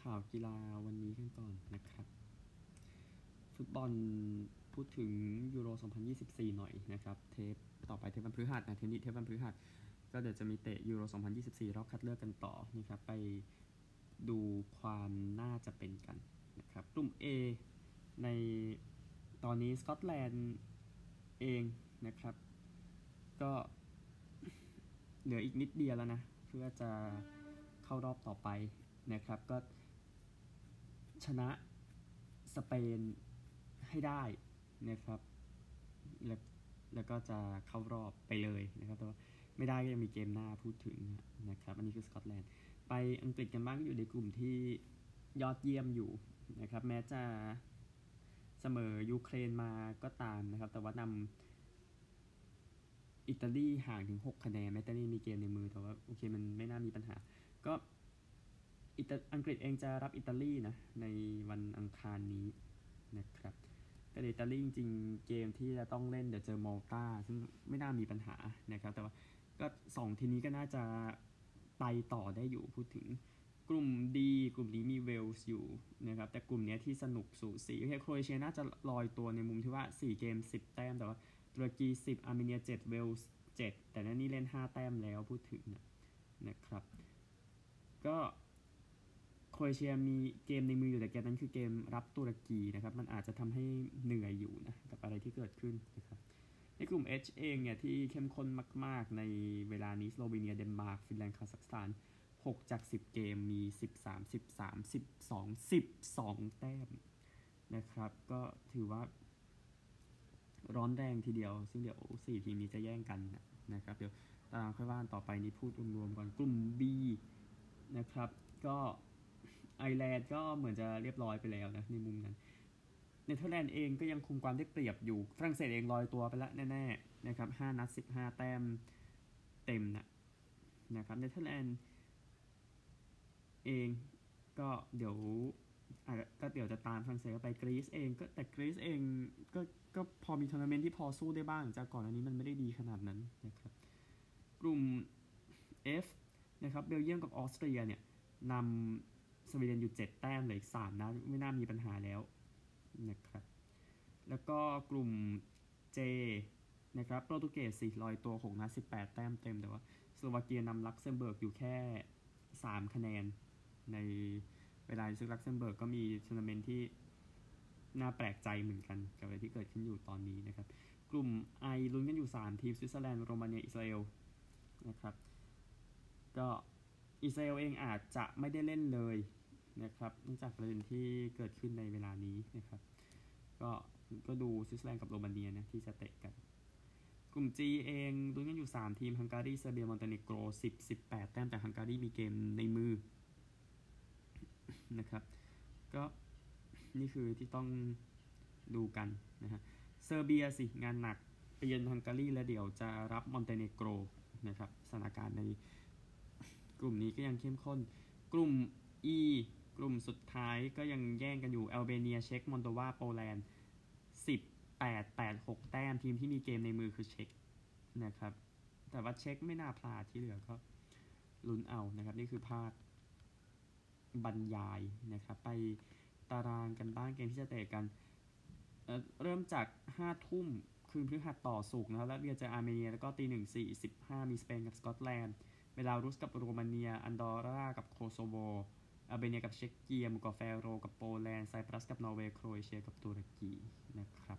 ข่าวกีฬาวันนี้กันก่อนนะครับ ฟุตบอลพูดถึงยูโร 2024 หน่อยนะครับ เทปต่อไปเทปวันพฤหัสนะเทปนี้เทปวันพฤหัส ก็เดี๋ยวจะมีเตะยูโร 2024 รอบคัดเลือกกันต่อนะครับ ไปดูความน่าจะเป็นกันนะครับกลุ่ม A ในตอนนี้สกอตแลนด์เองนะครับ ก็เหลืออีกนิดเดียวแล้วนะ เพื่อจะเข้ารอบต่อไปนะครับ ก็ ชนะสเปนให้ได้นะครับแล้วแล้วก็จะเข้ารอบไปเลยนะครับ แต่ว่าไม่ได้ก็ยังมีเกมหน้าพูดถึงนะครับ อันนี้คือสกอตแลนด์ ไปอังกฤษกันบ้างอยู่ในกลุ่มที่ยอดเยี่ยมอยู่นะครับ แม้จะเสมอยูเครนมาก็ตามนะครับ แต่ว่านำอิตาลีห่างถึง 6 คะแนนแม้อิตาลีมีเกมในมือแต่ว่าโอเคมันไม่น่ามีปัญหา ก็ อิตาอังกฤษเองจะรับอิตาลีนะในวันอังคารนี้นะครับแต่อิตาลีจริงเกมที่จะต้องเล่นเดี๋ยวเจอมอลตาซึ่งไม่น่ามีปัญหานะครับแต่ว่าก็สองทีนี้ก็น่าจะไปต่อได้อยู่พูดถึงกลุ่มดีกลุ่มนี้มีเวลส์อยู่นะครับแต่กลุ่มนี้ที่สนุกสูสีโอเคโครเอเชียน่าจะลอยตัวในมุมที่ว่า 4 เกม 10 แต้ม แต่ว่าตุรกี10 อาร์เมเนีย 7 เวลส์ 7 แต่นั่นนี่เล่น 5 แต้มแล้วพูดถึงนะครับ ก็ โครเอเชียมีเกมในมืออยู่แต่เกมนั้นคือเกมรับตุรกีนะครับ มันอาจจะทำให้เหนื่อยอยู่นะกับอะไรที่เกิดขึ้นนะครับในกลุ่ม H เองเนี่ยที่เข้มข้นมาก ๆ ในเวลานี้สโลวีเนียเดนมาร์กฟินแลนด์คาซัคสถาน 6 จาก 10 เกมมี 13 13 12 12 แต้มนะครับ ก็ถือว่าร้อนแรงทีเดียว ซึ่งเดี๋ยว 4 ทีมนี้จะแย่งกันนะครับ เดี๋ยวตารางค่อยว่านต่อไปนี้พูดรวมๆก่อนกลุ่ม B นะครับ ก็ ไอร์แลนด์ก็เหมือนจะเรียบร้อยไปแล้วนะในมุมนั้นเนเธอร์แลนด์เองก็ยังคุมความได้เปรียบอยู่ฝรั่งเศสเองลอยตัวไปแล้วแน่ๆนะครับ5นัด15แต้มเต็มนะนะครับเนเธอร์แลนด์เองก็เดี๋ยวก็เดี๋ยวจะตามฝรั่งเศสไปกรีซเองก็แต่กรีซเองก็ก็พอมีทัวร์นาเมนต์ที่พอสู้ได้บ้าง จากก่อนอันนี้มันไม่ได้ดีขนาดนั้นนะครับกลุ่ม F นะครับเบลเยียมกับออสเตรียเนี่ยนำ สวีเดนอยู่ 7 แต้มเหลืออีก3นัดไม่น่ามีปัญหาแล้วนะครับ แล้วก็กลุ่ม J นะครับโปรตุเกสสิลอยตัว6นัด18 แต้มเต็มแต่ว่าสโลวาเกียนำลักเซมเบิร์กอยู่แค่ 3 คะแนน ในเวลาซึ่งลักเซมเบิร์กก็มีทัวร์นาเมนต์ที่น่าแปลกใจเหมือนกันกับอะไรที่เกิดขึ้นอยู่ตอนนี้นะครับ กลุ่ม I ลุ้นกันอยู่ 3 ทีมสวิตเซอร์แลนด์โรมาเนียอิสราเอลนะครับ ก็ อิสราเอลเองอาจจะไม่ได้เล่นเลยนะครับเนื่องจากประเด็นที่เกิดขึ้นในเวลานี้นะครับ ก็ก็ดูสวิตเซอร์แลนด์กับโรมาเนียนะที่จะเตะกัน กลุ่ม G เองลุ้นกันอยู่ 3 ทีมฮังการีเซอร์เบียมอนเตเนโกร10 18 แต้มแต่ฮังการีมีเกมในมือนะครับ ก็นี่คือที่ต้องดูกันนะฮะเซอร์เบียสิ งานหนักไปเยือนฮังการีแล้วเดี๋ยวจะรับมอนเตเนโกรนะครับสถานการณ์ใน กลุ่มนี้ก็ยังเข้มข้น กลุ่ม E กลุ่มสุดท้ายก็ยังแย่งกันอยู่แอลเบเนียเช็กมอลโดวาโปแลนด์10 8 8 6แต้มทีมที่มีเกมในมือคือเช็กนะครับ แต่ว่าเช็กไม่น่าพลาดที่เหลือก็ลุ้นเอานะครับ นี่คือภาคบรรยายนะครับ ไปตารางกันบ้างเกมที่จะเตะกันเริ่มจาก5ทุ่มคืนพฤหัสต่อศุกร์นะครับลัตเวียเจออาร์เมเนีย แล้วก็ตีหนึ่งสี่สิบห้ามีสเปนกับสกอตแลนด์ เบลารุสกับโรมาเนีย อันดอร์รากับโคโซโวแอลเบเนียกับเช็กเกียหมู่เกาะแฟโรกับโปแลนด์ไซปรัสกับนอร์เวย์โครเอเชียกับตุรกีนะครับ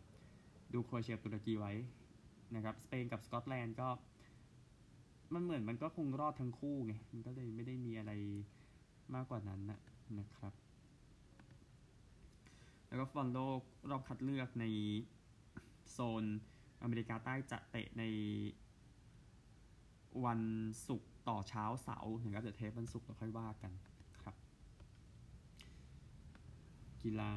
ดูโครเอเชียตุรกีไว้นะครับสเปนกับสกอตแลนด์ก็ มันเหมือนมันก็คงรอดทั้งคู่ไง มันก็เลยไม่ได้มีอะไรมากกว่านั้นนะนะครับ แล้วก็ฟุตบอลโลกรอบคัดเลือกในโซนอเมริกาใต้จะเตะในวันศุกร์ ต่อเช้าเสาร์นะครับเดี๋ยวเทปวันศุกร์เราค่อยว่ากันครับ กีฬา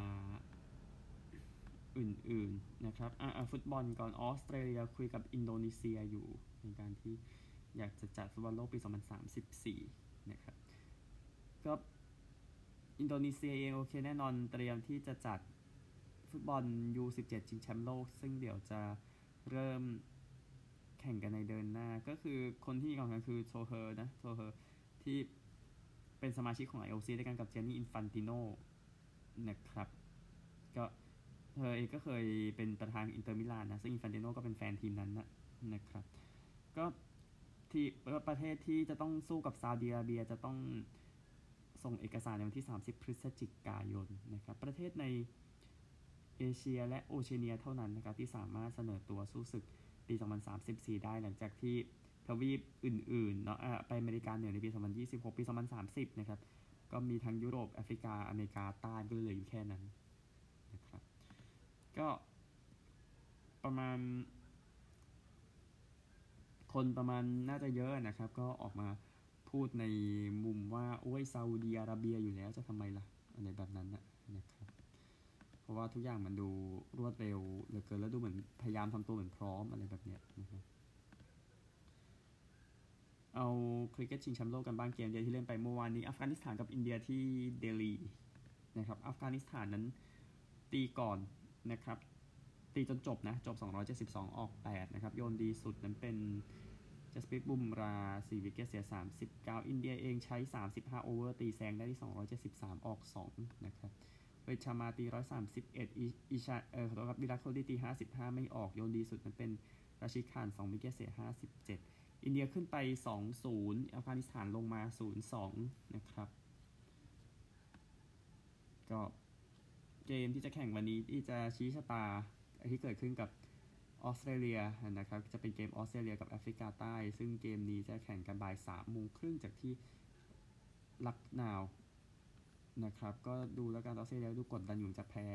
อื่นๆนะครับอ่าฟุตบอลก่อนออสเตรเลียคุยกับอินโดนีเซียอยู่ในการที่อยากจะจัดฟุตบอลโลกปี 2034 นะครับ ก็อินโดนีเซียเองโอเคแน่นอนเตรียมที่จะจัดฟุตบอล U17 ชิงแชมป์โลก ซึ่งเดี๋ยวจะเริ่ม แข่งกันในเดือนหน้า ก็คือคนที่กำลังคือโตเฮียร์นะโตเฮียร์ที่เป็นสมาชิกของ IOC ด้วยกันกับจานนี่อินฟันติโนนะครับ ก็เธอเองก็เคยเป็นประธานอินเตอร์มิลานนะซึ่งอินฟันติโนก็เป็นแฟนทีมนั้นนะนะครับ ก็ที่ประเทศที่จะต้องสู้กับซาอุดิอาระเบียจะต้องส่งเอกสารในวันที่ 30 พฤศจิกายนนะครับ ประเทศในเอเชียและโอเชียเนียเท่านั้นนะครับที่สามารถเสนอตัวสู้ศึก ปี 2034 ได้หลังจากที่ทวีปอื่นๆเนาะไปอเมริกาเหนือในปี 2026 ปี 2030 นะครับ ก็มีทั้งยุโรป แอฟริกา อเมริกาใต้ก็เหลืออยู่แค่นั้นนะครับ ก็ประมาณ คนประมาณน่าจะเยอะนะครับ ก็ออกมาพูดในมุมว่า โอ้ยซาอุดีอาระเบียอยู่แล้วจะทำไมล่ะอะไรแบบนั้นนะนะครับ เพราะว่าทุกอย่างมันดูรวดเร็วเหลือเกินแล้วดูเหมือนพยายามทำตัวเหมือนพร้อมอะไรแบบเนี้ยนะครับเอาคริกเก็ตชิงแชมป์โลกกันบ้างเกมเดียวที่เล่นไปเมื่อวานนี้อัฟกานิสถานกับอินเดียที่เดลีนะครับอัฟกานิสถานนั้นตีก่อนนะครับตีจนจบนะ จบ 272 ออก 8 นะครับ โยนดีสุดนั้นเป็นจัสปริตบุมราห์ 4 wicket เสีย 39 อินเดียเองใช้ 35 over ตีแซงได้ที่ 273 ออก 2 นะครับ เวชามาตี131อิชาเออขอโทษครับวิรัตโคห์ลีตี55ไม่ออกโยนดีสุดนั้นเป็นราชิดคาน2 wicket เสีย57อินเดียขึ้นไป2-0อัฟกานิสถานลงมา0-2นะครับ ก็เกมที่จะแข่งวันนี้ที่จะชี้ชะตาที่เกิดขึ้นกับออสเตรเลียนะครับจะเป็นเกมออสเตรเลียกับแอฟริกาใต้ ซึ่งเกมนี้จะแข่งกันบ่ายสามโมงครึ่งจากที่ลักนาว นะครับ ก็ดูแล้วกันออสเตรเลียดูกดดันอยู่จะแพ้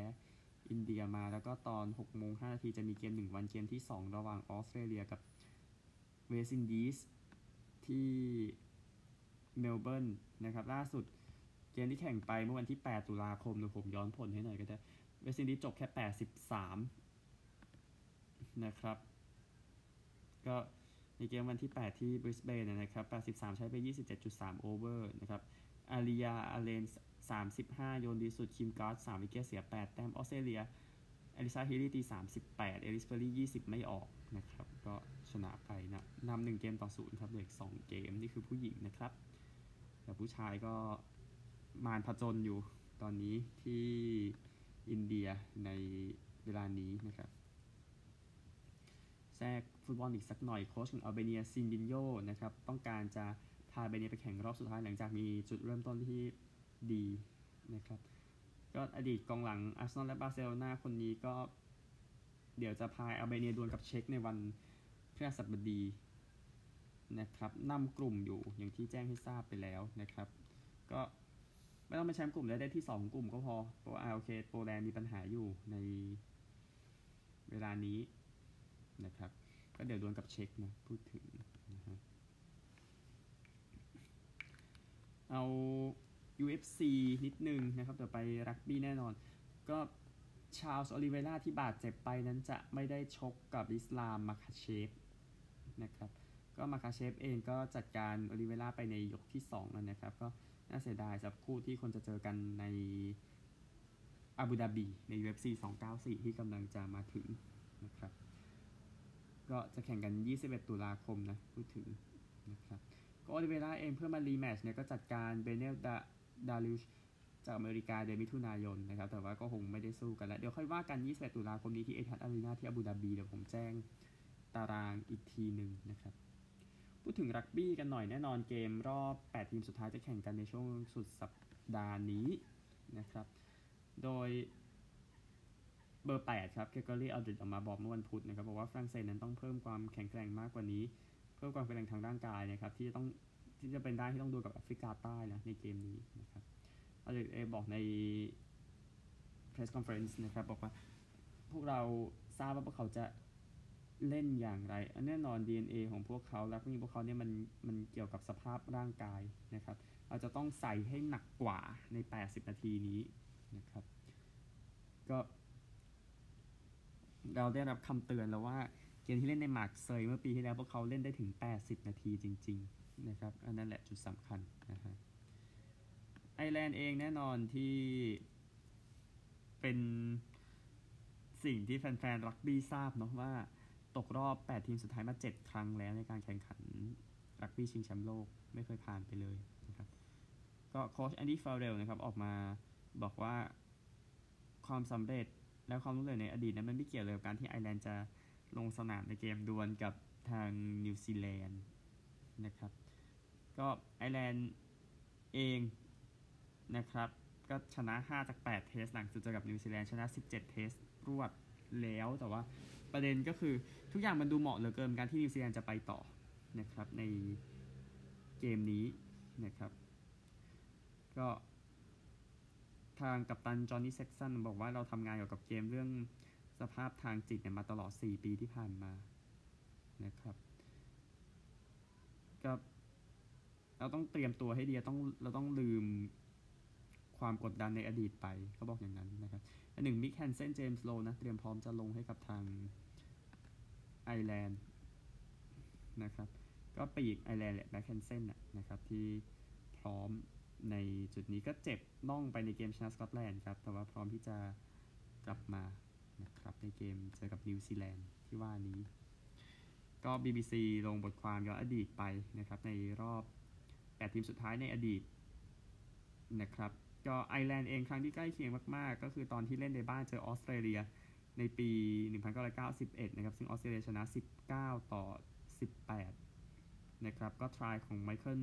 อินเดียมาแล้วก็ตอน6โมง5นาทีจะมีเกม 1 วันเกมที่ 2 ระหว่างออสเตรเลียกับเวสตินดีสที่เมลเบิร์นนะครับ ล่าสุดเกมที่แข่งไปเมื่อวันที่ 8 ตุลาคมเดี๋ยวผมย้อนผลให้หน่อยก็ได้เวสต์อินดีสจบแค่ 83 นะครับ ก็ในเกมวันที่ 8 ที่บริสเบนนะครับ 83 ใช้ไป 27.3 over นะครับอาริยาอาเลน 35 โยนดีสุด คิมการ์ธ 3 wicket เสีย 8 แต้มออสเตรเลียอลิซาฮิลี่ตี38 เอลิสเฟอรี่20 ไม่ออกนะครับ ก็ชนะไปนะนำหนึ่งเกมต่อศูนย์ครับเหลืออีกสองเกม นี่คือผู้หญิงนะครับแต่ผู้ชายก็มารผจญอยู่ตอนนี้ที่อินเดียในเวลานี้นะครับแทรกฟุตบอลอีกสักหน่อยโค้ชของอัลเบเนียซิลวินโญ่นะครับ ต้องการจะพาอัลเบเนียไปแข่งรอบสุดท้ายหลังจากมีจุดเริ่มต้นที่ ดีนะครับ ก็อดีตกองหลังอาร์เซนอลและบาร์เซโลนาคนนี้ก็เดี๋ยวจะพาอัลเบเนียดวลกับเช็กในวันพฤหัสบดีนะครับนำกลุ่มอยู่อย่างที่แจ้งให้ทราบไปแล้วนะครับ ก็ไม่ต้องไปแชมป์กลุ่มได้ได้ที่ 2 กลุ่มก็พอเพราะว่าโอเคโปแลนด์มีปัญหาอยู่ในเวลานี้นะครับ ก็เดี๋ยวดวลกับเช็กนะพูดถึงนะฮะเอา UFC นิดนึงนะครับเดี๋ยวไปรักบี้แน่นอน ก็ชาลส์โอลิเวล่าที่บาดเจ็บไปนั้นจะไม่ได้ชกกับอิสลามมาคาเชฟนะครับก็มาคาเชฟเองก็จัดการโอลิเวล่าไปในยกที่2แล้วนะครับ ก็น่าเสียดายสำหรับคู่ที่คนจะเจอกันในอาบูดาบีใน UFC 294 ที่กำลังจะมาถึงนะครับก็จะแข่งกัน 21 ตุลาคมนะพูดถึงนะครับก็โอลิเวล่าเองเพื่อมา rematch เนี่ยก็จัดการเบเนลดา ดาลิชจากอเมริกาเดือนมิถุนายนนะครับ แต่ว่าก็คงไม่ได้สู้กันแล้ว เดี๋ยวค่อยว่ากัน 21 ตุลาคมนี้ที่เอทัสอารีนาที่อาบูดาบี เดี๋ยวผมแจ้งตารางอีกทีหนึ่งนะครับ พูดถึงรักบี้กันหน่อยแน่นอนเกมรอบ 8 ทีมสุดท้ายจะแข่งกันในช่วงสุดสัปดาห์นี้นะครับ โดยเบอร์ 8 ครับ เกเกอรี่อัลดริดออกมาบอกเมื่อวันพุธนะครับ บอกว่าฝรั่งเศสนั้นต้องเพิ่มความแข็งแกร่งมากกว่านี้ เพิ่มความแข็งแกร่งทางร่างกายนะครับที่จะต้อง ที่จะเป็นได้ที่ต้องดูกับแอฟริกาใต้นะในเกมนี้นะครับอัลดริดเอบอกใน press conference นะครับบอกว่าพวกเราทราบว่าพวกเขาจะเล่นอย่างไรแน่นอน DNA ของพวกเขาแล้วนี่พวกเขาเนี่ยมันมันเกี่ยวกับสภาพร่างกายนะครับ เราจะต้องใส่ให้หนักกว่าใน 80 นาทีนี้นะครับ ก็ เราได้รับคำเตือนแล้วว่าเกมที่เล่นในมาร์กเซยเมื่อปีที่แล้วพวกเขาเล่นได้ถึง 80 นาทีจริง ๆ นะครับอันนั้นแหละจุดสำคัญนะฮะไอร์แลนด์เองแน่นอนที่เป็นสิ่งที่แฟนๆรักบี้ทราบเนาะว่าตกรอบ 8 ทีมสุดท้ายมา 7 ครั้งแล้วในการแข่งขันรักบี้ชิงแชมป์โลกไม่เคยผ่านไปเลยนะครับก็โค้ชแอนดี้ฟาเรลนะครับออกมาบอกว่าความสำเร็จและความรู้เลยในอดีตนั้นมันไม่เกี่ยวเลยกับการที่ไอร์แลนด์จะลงสนามในเกมดวลกับทางนิวซีแลนด์นะครับ ก็ไอร์แลนด์เองนะครับ ก็ชนะ 5 จาก 8 test หลังสุดเจอกับนิวซีแลนด์ชนะ 17 test รวดแล้วแต่ว่าประเด็นก็คือทุกอย่างมันดูเหมาะเหลือเกินการที่นิวซีแลนด์จะไปต่อนะครับในเกมนี้นะครับ ก็ทางกัปตันจอห์นนี่เซ็กซ์ตันบอกว่าเราทำงานเกี่ยวกับเกมเรื่องสภาพทางจิตเนี่ยมาตลอด 4 ปีที่ผ่านมานะครับก็ เราต้องเตรียมตัวให้ดีต้องเราต้องลืมความกดดันในอดีตไปเขาบอกอย่างนั้นนะครับอันหนึ่งแม็คแฮนเซนเจมส์โลว์นะ เตรียมพร้อมจะลงให้กับทางไอร์แลนด์นะครับ ก็ปีกไอร์แลนด์แหละแม็คแฮนเซนนะครับ ที่พร้อมในจุดนี้ก็เจ็บน่องไปในเกมชนะสกอตแลนด์ครับ แต่ว่าพร้อมที่จะกลับมานะครับในเกมเจอกับนิวซีแลนด์ที่ว่านี้ ก็ BBC ลงบทความย้อนอดีตไปนะครับในรอบ 8 ทีมสุดท้ายในอดีตนะครับก็ไอร์แลนด์เองครั้งที่ใกล้เคียงมาก ๆ ก็คือตอนที่เล่นในบ้านเจอออสเตรเลียในปี 1991 นะครับ ซึ่งออสเตรเลียชนะ 19 ต่อ 18 นะครับ ก็ try ของไมเคิล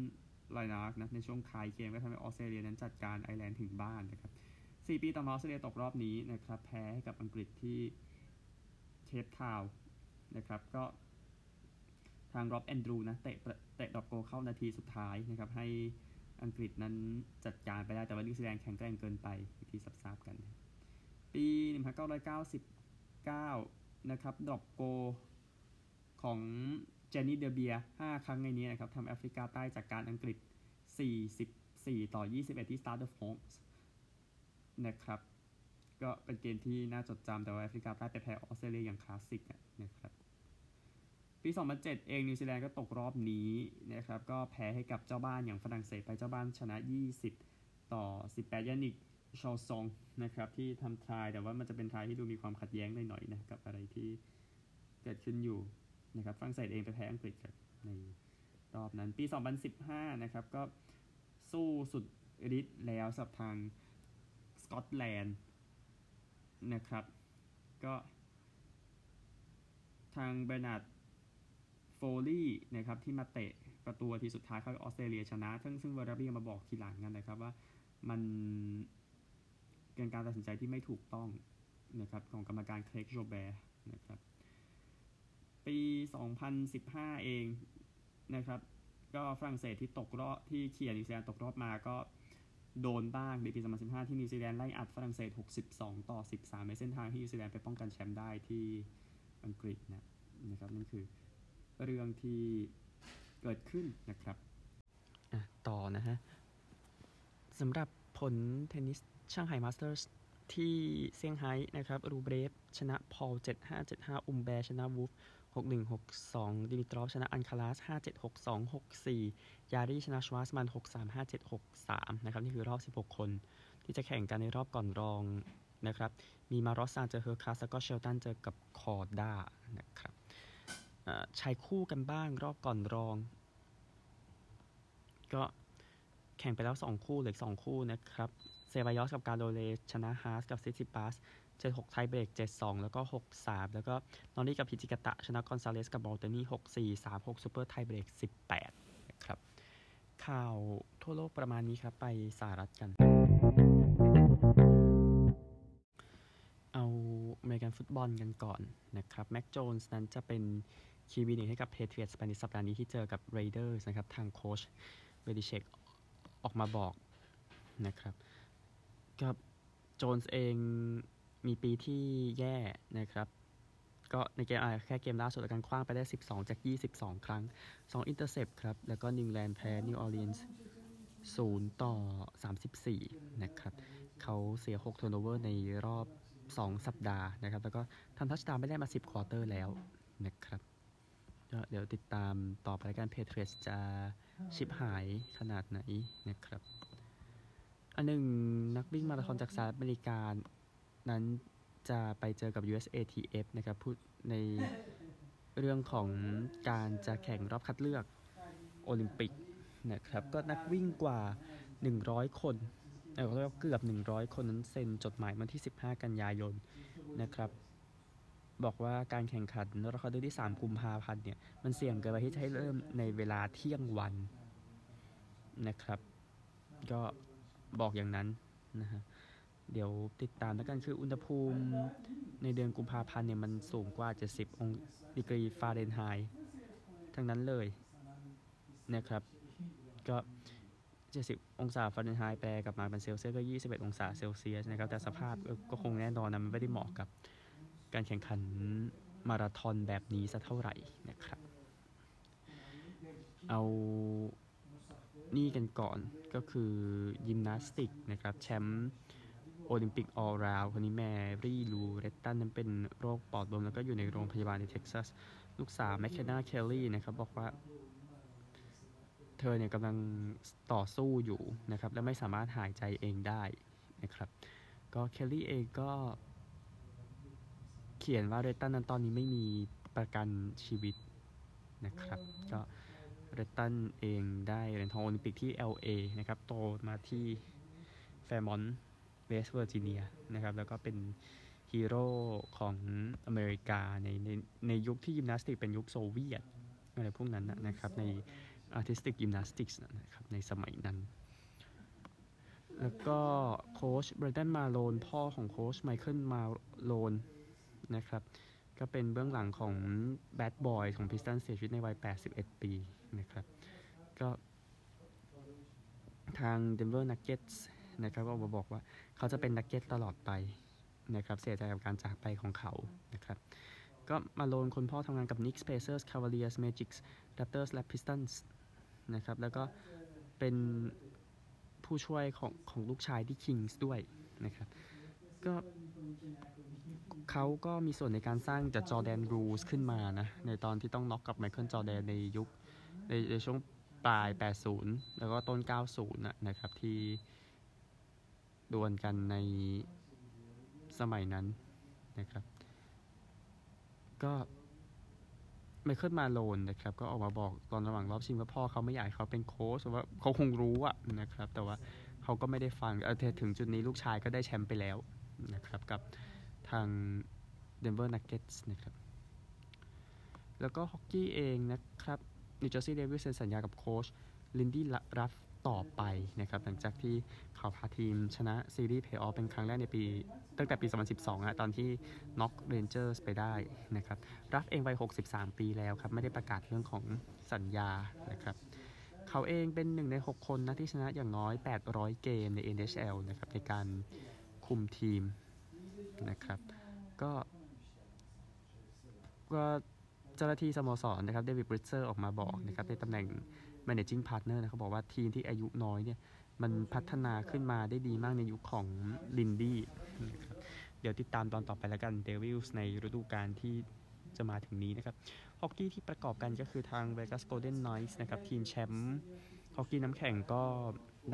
ไลนาห์นะในช่วงท้ายเกมก็ทำให้ออสเตรเลียนั้นจัดการไอร์แลนด์ถึงบ้านนะครับ 4 ปีต่อมาออสเตรเลียตกรอบนี้นะครับ แพ้ให้กับอังกฤษที่เคปทาวน์นะครับ ก็ ทางร็อบแอนดรูนะเตะเตะ drop goal เข้านาทีสุดท้ายนะครับให้อังกฤษนั้นจัดการไปได้แต่ว่านิวซีแลนด์แข็งแกร่งเกินไปที่ทราบกัน ปี 1999 นะครับ drop goal ของเจนนี่เดอเบียร์5ครั้งในนี้นะครับทำแอฟริกาใต้จัดการอังกฤษ 44 ต่อ 21 ที่สตาดเดอฟรองซ์นะครับก็เป็นเกมที่น่าจดจำแต่ว่าแอฟริกาใต้ไปแพ้ออสเตรเลียอย่างคลาสสิกนะครับ ปี 2007 เองนิวซีแลนด์ก็ตกรอบนี้นะครับก็แพ้ให้กับเจ้าบ้านอย่างฝรั่งเศสไปเจ้าบ้านชนะ 20 ต่อ 18ยานนิคโชซียงนะครับที่ทำ try แต่ว่ามันจะเป็น try ที่ดูมีความขัดแย้งหน่อยๆนะกับอะไรที่เกิดขึ้นอยู่นะครับฝรั่งเศสเองไปแพ้อังกฤษครับในรอบนั้นปี 2015 นะครับก็สู้สุดฤทธิ์แล้วสำหรับทางสกอตแลนด์นะครับ ก็ทางเบอร์นาร์ด โฟลี่นะครับที่มาเตะประตูทีสุดท้ายให้ออสเตรเลียชนะ ซึ่งซึ่ง World Rugby มาบอกทีหลังกันนะครับว่ามันเป็นการตัดสินใจที่ไม่ถูกต้องนะครับของกรรมการเครกจูแบร์นะครับปี 2015 เองนะครับก็ฝรั่งเศสที่ตกรอบที่เขี่ยนิวซีแลนด์ตกรอบมาก็โดนบ้างในปี 2015 ที่นิวซีแลนด์ไล่อัดฝรั่งเศส 62 ต่อ 13 ในเส้นทางที่นิวซีแลนด์ไปป้องกันแชมป์ได้ที่อังกฤษนะนะครับนั่นคือ เรื่องที่เกิดขึ้นนะครับต่อนะฮะสำหรับผลเทนนิส Shanghai Masters ที่เซี่ยงไฮ้นะครับรูเบลฟชนะพอล 7-5 7-5 อุมแบชนะวูฟ 6-1 6-2 ดิมิตรอฟชนะอันคาลาส 5-7 6-2 6-4 ยารีชนะชวาสมัน 6-3 5-7 6-3 นะครับ นี่คือรอบ 16 คน ที่จะแข่งกันในรอบก่อนรองนะครับ มีมารอสซานเจอเฮอร์คาสแล้วก็เชลตันเจอกับคอร์ด้านะครับ ชายคู่กันบ้างรอบก่อนรอง ก็แข่งไปแล้ว 2 คู่เหลือ 2 คู่นะครับ เซบายอสกับกาโดเลชนะฮาร์สกับซิติปัส76ไทยเบรก72แล้วก็63แล้วก็นอรี่กับพิจิกตะ ชนะกอนซาเลสกับบอลเตนี่64 36 super tie-break 18นะครับ ข่าวทั่วโลกประมาณนี้ครับ ไปสหรัฐกัน เอาอเมริกันฟุตบอลกันก่อนนะครับ แม็กโจนส์นั้นจะเป็น QB หนึ่งให้กับแพทริออตส์ในสัปดาห์นี้ที่เจอกับเรเดอร์นะครับ ทางโค้ชเบลิเชกออกมาบอกนะครับกับโจนส์เองมีปีที่แย่นะครับ ก็ในเกมแค่เกมล่าสุดการขว้างไปได้ 12 จาก 22 ครั้ง 2 intercept ครับ แล้วก็นิวอิงแลนด์แพ้นิวออร์ลีนส์0ต่อ 34 นะครับ เขาเสีย6 turnover ในรอบ 2 สัปดาห์นะครับ แล้วก็ทำ touchdown ไม่ได้มา 10 quarter แล้วนะครับ เดี๋ยวติดตามต่อไปทางแพทริออตส์จะชิบหายขนาดไหนนะครับ อันหนึ่งนักวิ่งมาราธอนจากสหรัฐอเมริกานั้นจะไปเจอกับ USATF นะครับพูดในเรื่องของการจะแข่งรอบคัดเลือกโอลิมปิกนะครับ ก็นักวิ่งกว่า 100 คนเออเรียกว่าเกือบ 100 คนนั้นเซ็นจดหมายวันที่ 15 กันยายนนะครับ บอกว่าการแข่งขันราคาเดือนที่ 3 กุมภาพันธ์เนี่ย มันเสี่ยงเกินไปที่จะให้เริ่มในเวลาเที่ยงวันนะครับ ก็บอกอย่างนั้นนะฮะเดี๋ยวติดตามแล้วกันคืออุณหภูมิในเดือนกุมภาพันธ์เนี่ย มันสูงกว่า 70 องดีกรีฟาเรนไฮต์ทั้งนั้นเลยนะครับ ก็ 70 องศาฟาเรนไฮต์แปลกลับมาเป็นเซลเซียสก็ 21 องศาเซลเซียสนะครับแต่สภาพก็คงแน่นอนนะมันไม่ได้เหมาะกับ การแข่งขันมาราธอนแบบนี้สักเท่าไหร่นะครับ เอานี่กันก่อนก็คือยิมนาสติกนะครับ แชมป์โอลิมปิกออลราวคนนี้แมรี่ลูเรตตันนั้นเป็นโรคปอดบวมแล้วก็อยู่ในโรงพยาบาลในเท็กซัส ลูกสาวแมคเคนนาเคลลี่นะครับ บอกว่า เธอเนี่ยกำลังต่อสู้อยู่นะครับ และไม่สามารถหายใจเองได้นะครับ ก็เคลลี่เองก็ เขียนว่าเรตตันนั้นตอนนี้ไม่มีประกันชีวิตนะครับ ก็เรตตันเองได้เหรียญทองโอลิมปิกที่ LA นะครับ โตมาที่แฟร์มอนต์เวสต์เวอร์จิเนียนะครับ แล้วก็เป็นฮีโร่ของอเมริกาในในในยุคที่ยิมนาสติกเป็นยุคโซเวียตอะไรพวกนั้นนะครับ ใน artistic gymnastics นะครับ ในสมัยนั้น แล้วก็โค้ชเบรนดันมาโลนพ่อของโค้ชไมเคิลมาโลน นะครับ ก็เป็นเบื้องหลังของ Bad Boy ของพิสตันเสียชีวิตในวัย 81 ปีนะครับ ก็ทาง Denver Nuggets นะครับก็ออกมาบอกว่าเขาจะเป็นนักเก็ตตลอดไปนะครับเสียใจกับการจากไปของเขานะครับก็มาโลนคนพ่อทำงานกับ Knicks Pacers Cavaliers Magic Raptors และ Pistons นะครับแล้วก็เป็นผู้ช่วยของของลูกชายที่ Kings ด้วยนะครับก็ เขาก็มีส่วนในการสร้างจากจอแดนรูสขึ้นมานะ ในตอนที่ต้องน็อกกับไมเคิลจอแดนในยุคในในช่วงปลาย 80 แล้วก็ต้น 90นะนะครับที่ดวลกันในสมัยนั้นนะครับ ก็ไมเคิลมาโลนนะครับ ก็ออกมาบอกตอนระหว่างรอบชิงว่าพ่อเขาไม่อยากให้เขาเป็นโค้ชว่าเขาคงรู้อะนะครับ แต่ว่าเขาก็ไม่ได้ฟังเออถึงจุดนี้ลูกชายก็ได้แชมป์ไปแล้วนะครับกับ ทาง Denver Nuggets นะครับ แล้วก็ฮอกกี้เองนะครับนิวเจอร์ซีย์เดวิลส์เซ็นสัญญากับโค้ชลินดี้รัฟต่อไปนะครับ หลังจากที่เขาพาทีมชนะซีรีส์เพย์ออฟเป็นครั้งแรกในปี ตั้งแต่ปี 2012อะตอนที่น็อกเรนเจอร์สไปได้นะครับ รัฟเองวัย 63 ปีแล้วครับ ไม่ได้ประกาศเรื่องของสัญญานะครับ เขาเองเป็นหนึ่งใน 6 คนนะที่ชนะอย่างน้อย 800 เกมใน NHL นะครับ ในการคุมทีม นะครับ ก็ก็เจ้าหน้าที่สโมสรนะครับเดวิดบลิตเซอร์ออกมาบอกนะครับในตำแหน่ง managing partner นะเขาบอกว่าทีมที่อายุน้อยเนี่ยมันพัฒนาขึ้นมาได้ดีมากในยุคของลินดี้นะครับเดี๋ยวติดตามตอนต่อไปแล้วกันเดวิลส์ในฤดูกาลที่จะมาถึงนี้นะครับฮอกกี้ที่ประกอบกันก็คือทาง Vegas Golden Knights นะครับทีมแชมป์ฮอกกี้น้ำแข็งก็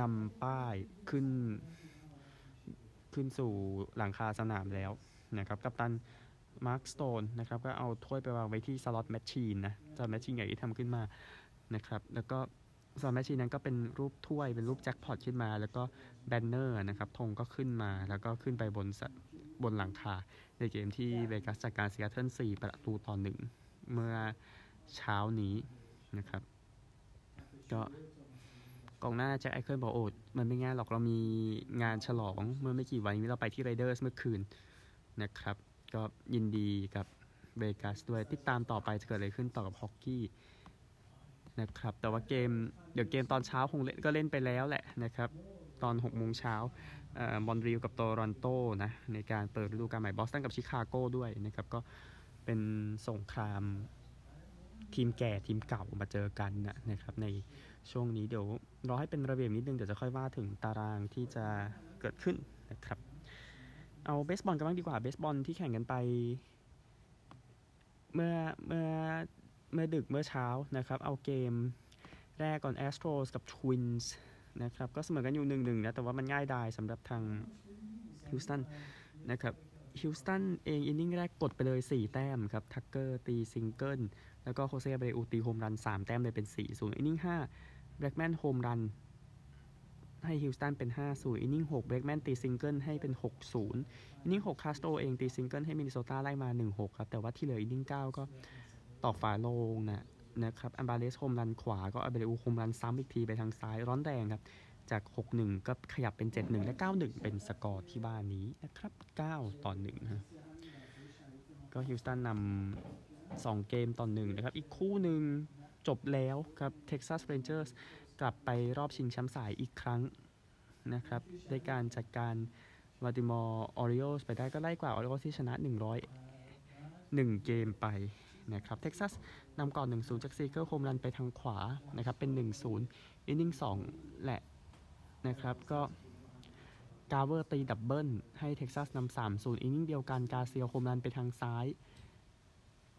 นำป้ายขึ้น ขึ้นสู่หลังคาสนามแล้วนะครับกัปตันมาร์คสโตนนะครับก็เอาถ้วยไปวางไว้ที่ slot machine นะ slot machine ใหญ่ที่ทำขึ้นมานะครับแล้วก็ slot machine นั้นก็เป็นรูปถ้วยเป็นรูปแจ็คพอตขึ้นมา แล้วก็ banner นะครับธงก็ขึ้นมาแล้วก็ขึ้นไปบนบนหลังคา ในเกมที่เวกัสจากการเซียเทิล4ประตูต่อหนึ่งเมื่อเช้านี้นะครับก็ กองหน้าแจ็คไอเคิลบอกโอ้มันไม่ง่ายหรอกเรามีงานฉลองเมื่อไม่กี่วันนี้เราไปที่ไรเดอร์สเมื่อคืนนะครับ ก็ยินดีกับเวกัสด้วยติดตามต่อไปจะเกิดอะไรขึ้นต่อกับฮอกกี้นะครับแต่ว่าเกมเดี๋ยวเกมตอนเช้าคงเล่นก็เล่นไปแล้วแหละนะครับ ตอน6โมงเช้ามอนรีลกับโตรอนโตนะในการเปิดฤดูกาลใหม่บอสตันกับชิคาโก้ด้วยนะครับก็เป็นสงครามทีมแก่ทีมเก่ามาเจอกันนะครับใน ช่วงนี้เดี๋ยวรอให้เป็นระเบียบนิดนึงเดี๋ยวจะค่อยว่าถึงตารางที่จะเกิดขึ้นนะครับ เอาเบสบอลกันบ้างดีกว่าเบสบอลที่แข่งกันไป เมื่อเมื่อเมื่อดึกเมื่อเช้านะครับ เอาเกมแรกก่อน Astros กับ Twins นะครับ ก็เสมอกันอยู่หนึ่งหนึ่งนะ แต่ว่ามันง่ายดายสำหรับทางฮิวสตันนะครับฮิวสตันเอง inning แรกกดไปเลย 4 แต้มครับ ทักเกอร์ตีซิงเกิล แล้วก็โฮเซ่อเบรอูตี home run 3 แต้มเลยเป็น4 0 inning 5 เบรกแมน home run ให้ฮิวสตันเป็น 5-0 inning 6เบรกแมนตีซิงเกิลให้เป็น 6-0 inning 6คาสโตเองตีซิงเกิลให้มินนิโซตาไล่มา 1-6 ครับ แต่ว่าที่เหลือ inning 9 ก็ตอกฝาโลงนะนะครับอัลวาเรซ home run ขวาก็อเบรอู home run ซ้ำอีกทีไปทางซ้ายร้อนแรงครับ จาก 6-1 ก็ขยับเป็น 7-1 และ 9-1 เป็นสกอร์ที่บ้านนี้นะครับ 9 ต่อ1ฮะก็ฮิวสตันนำ2 เกมต่อ1นะครับ อีกคู่หนึ่ง จบแล้วครับ Texas Rangers กลับไปรอบชิงแชมป์สายอีกครั้งนะครับด้วยการจัดการว a ติมอร์ออริโอสไปได้ก็ไล่กว่าออริโอลส์ที่ชนะ 101เกมไปนะครับเท็กซัสนำก่อน 1-0 จากซีเกอร์โฮมรันไปทางขวานะครับเป็น 1-0 inning 2 แหละนะครับก็กาเวอร์ตี double ให้เท็กซัสนำ3-0 inning เดียวกันกาเซียโฮมรันไปทางซ้าย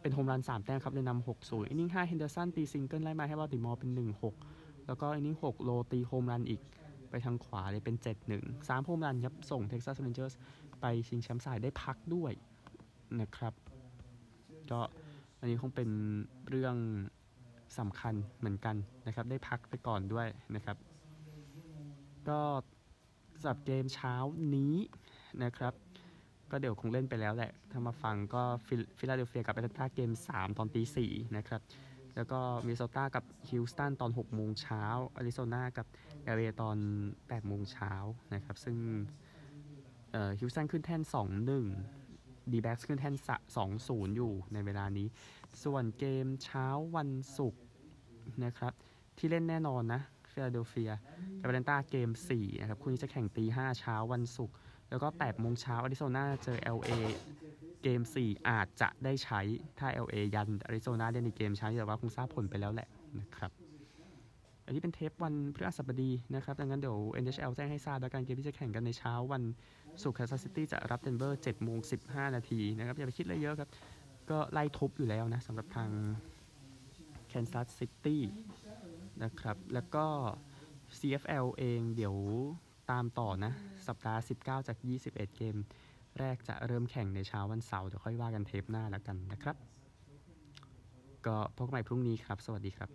เป็นโฮมรัน 3 แต้มครับเลยนำ6-0 inning 5เฮนเดอร์สันตีซิงเกิลไล่มาให้บัลติมอร์เป็น 1-6 แล้วก็ inning 6 โลตีโฮมรันอีกไปทางขวาเลยเป็น 7-1 3โฮมรันครับส่งเท็กซัสเรนเจอร์สไปชิงแชมป์สายได้พักด้วยนะครับ ก็อันนี้คงเป็นเรื่องสำคัญเหมือนกันนะครับ ได้พักไปก่อนด้วยนะครับ ก็สำหรับเกมเช้านี้นะครับ ก็เดี๋ยวคงเล่นไปแล้วแหละ ถ้ามาฟังก็ฟิลาเดลเฟียกับแอตแลนตาเกม 3 ตอนตี4นะครับ แล้วก็มินนิโซตากับฮิวสตันตอน 6 โมงเช้าอาริโซนากับLA ตอน 8 โมงเช้านะครับ ซึ่งฮิวสตันขึ้นแท่น 2-1ดีแบ็กขึ้นแท่น 2-0 อยู่ในเวลานี้ ส่วนเกมเช้าวันศุกร์นะครับ ที่เล่นแน่นอนนะฟิลาเดลเฟียกับแอตแลนตาเกม 4 นะครับ คู่นี้จะแข่งตี 5 เช้าวันศุกร์ แล้วก็8โมงเช้าอาริโซนาเจอ LA เกม 4 อาจจะได้ใช้ถ้า LA ยันอาริโซนาเล่นในเกมเช้าแต่ว่าคงทราบผลไปแล้วแหละนะครับอันนี้เป็นเทปวันพฤหัสบดีนะครับดังนั้นเดี๋ยว NHL แจ้งให้ทราบแล้วกันเกมที่จะแข่งกันในเช้าวันศุกร์แคนซัสซิตี้จะรับเดนเวอร์7โมง15 นาทีนะครับอย่าไปคิดอะไรเยอะครับ ก็ไล่ทุบอยู่แล้วนะสำหรับทางแคนซัสซิตี้นะครับ แล้วก็ CFL เองเดี๋ยว ตามต่อนะ สัปดาห์ 19 จาก 21 เกม แรกจะเริ่มแข่งในเช้าวันเสาร์เดี๋ยวค่อยว่ากันเทปหน้าแล้วกันนะครับ ก็พบกันใหม่พรุ่งนี้ครับ สวัสดีครับ